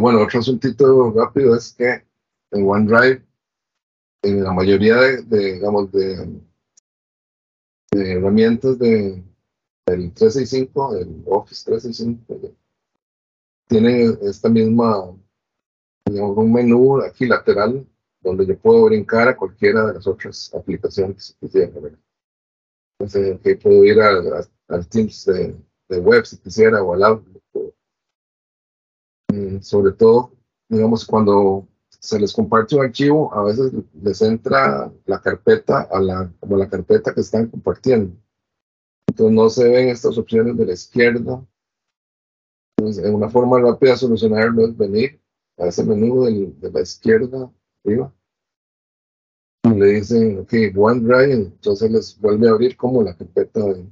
bueno, otro asuntito rápido es que en OneDrive, en la mayoría de, digamos, de, herramientas de, del 365, del Office 365, tiene esta misma, digamos, un menú aquí lateral donde yo puedo brincar a cualquiera de las otras aplicaciones que quisiera. Entonces, que puedo ir al Teams de, web si quisiera o al Outlook. Mm, sobre todo, digamos, cuando se les comparte un archivo, a veces les entra la carpeta a la, como la carpeta que están compartiendo. Entonces no se ven estas opciones de la izquierda. Entonces, en una forma rápida de solucionarlo es venir a ese menú de la izquierda arriba y le dicen, ok, OneDrive, entonces les vuelve a abrir como la carpeta de